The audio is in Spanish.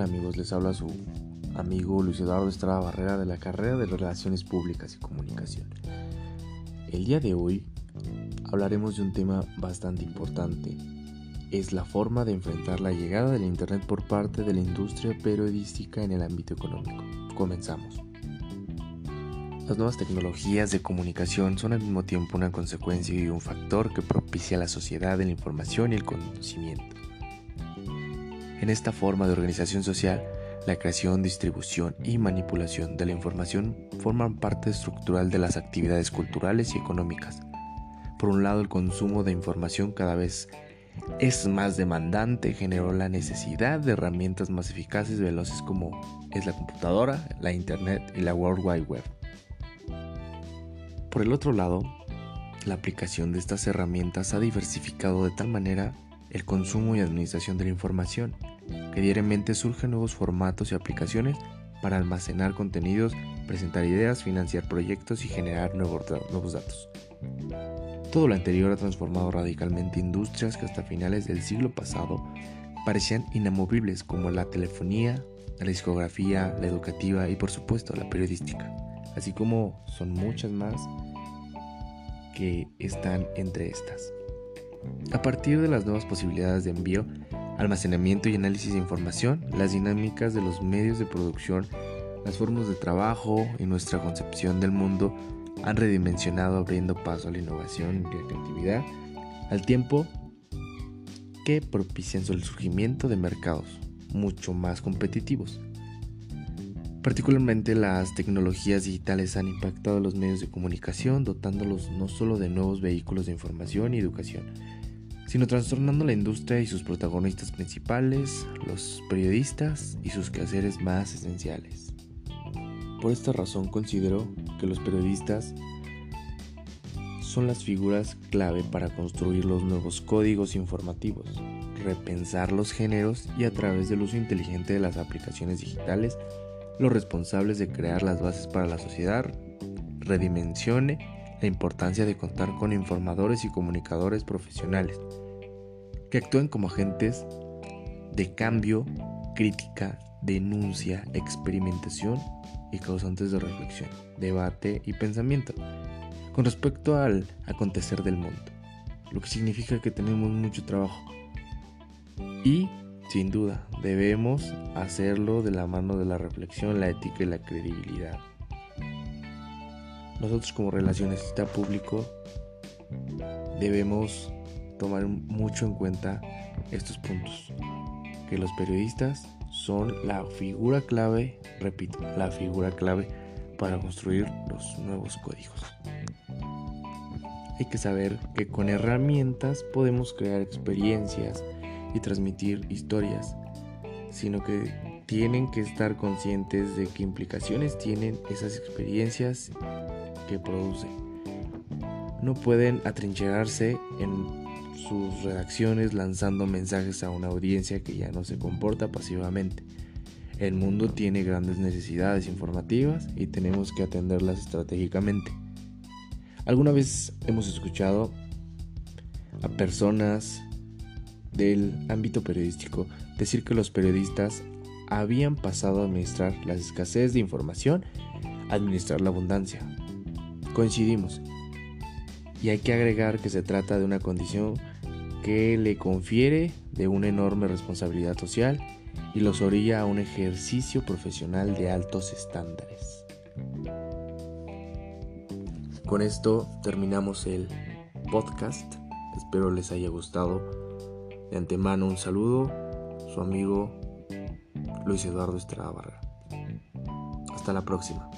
amigos? Les habla su amigo Luis Eduardo Estrada Barrera de la carrera de Relaciones Públicas y Comunicación. El día de hoy hablaremos de un tema bastante importante. Es la forma de enfrentar la llegada del Internet por parte de la industria periodística en el ámbito económico. Comenzamos. Las nuevas tecnologías de comunicación son al mismo tiempo una consecuencia y un factor que propicia la sociedad de la información y el conocimiento. En esta forma de organización social, la creación, distribución y manipulación de la información forman parte estructural de las actividades culturales y económicas. Por un lado, el consumo de información cada vez es más demandante, generó la necesidad de herramientas más eficaces y veloces como es la computadora, la Internet y la World Wide Web. Por el otro lado, la aplicación de estas herramientas ha diversificado de tal manera el consumo y administración de la información que diariamente surgen nuevos formatos y aplicaciones para almacenar contenidos, presentar ideas, financiar proyectos y generar nuevos, datos. Todo lo anterior ha transformado radicalmente industrias que hasta finales del siglo pasado parecían inamovibles como la telefonía, la discografía, la educativa y por supuesto la periodística, así como son muchas más que están entre estas. A partir de las nuevas posibilidades de envío, almacenamiento y análisis de información, las dinámicas de los medios de producción, las formas de trabajo y nuestra concepción del mundo han redimensionado abriendo paso a la innovación y la creatividad, al tiempo que propician el surgimiento de mercados mucho más competitivos. Particularmente las tecnologías digitales han impactado los medios de comunicación, dotándolos no solo de nuevos vehículos de información y educación, sino trastornando la industria y sus protagonistas principales, los periodistas y sus quehaceres más esenciales. Por esta razón considero que los periodistas son las figuras clave para construir los nuevos códigos informativos, repensar los géneros y a través del uso inteligente de las aplicaciones digitales, los responsables de crear las bases para la sociedad redimensione la importancia de contar con informadores y comunicadores profesionales que actúen como agentes de cambio, crítica, denuncia, experimentación y causantes de reflexión, debate y pensamiento con respecto al acontecer del mundo, lo que significa que tenemos mucho trabajo. Y, sin duda, debemos hacerlo de la mano de la reflexión, la ética y la credibilidad. Nosotros como relacionista público debemos tomar mucho en cuenta estos puntos. Que los periodistas son la figura clave, repito, la figura clave para construir los nuevos códigos. Hay que saber que con herramientas podemos crear experiencias y transmitir historias, sino que tienen que estar conscientes de qué implicaciones tienen esas experiencias que producen. No pueden atrincherarse en sus redacciones lanzando mensajes a una audiencia que ya no se comporta pasivamente. El mundo tiene grandes necesidades informativas y tenemos que atenderlas estratégicamente. ¿Alguna vez hemos escuchado a personas del ámbito periodístico decir que los periodistas habían pasado a administrar la escasez de información administrar la abundancia? Coincidimos, y hay que agregar que se trata de una condición que le confiere de una enorme responsabilidad social y los orilla a un ejercicio profesional de altos estándares. Con esto terminamos el podcast. Espero les haya gustado. De antemano un saludo. Su amigo Luis Eduardo Estrada Barra. Hasta la próxima.